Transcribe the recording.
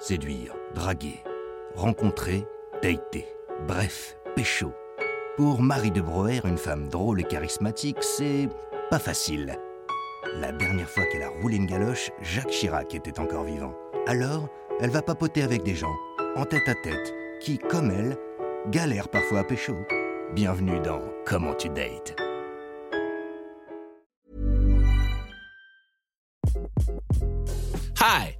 Séduire, draguer, rencontrer, dater. Bref, pécho. Pour Marie de Broer, une femme drôle et charismatique, c'est pas facile. La dernière fois qu'elle a roulé une galoche, Jacques Chirac était encore vivant. Alors, elle va papoter avec des gens, en tête à tête, qui, comme elle, galèrent parfois à pécho. Bienvenue dans Comment tu dates. Hi,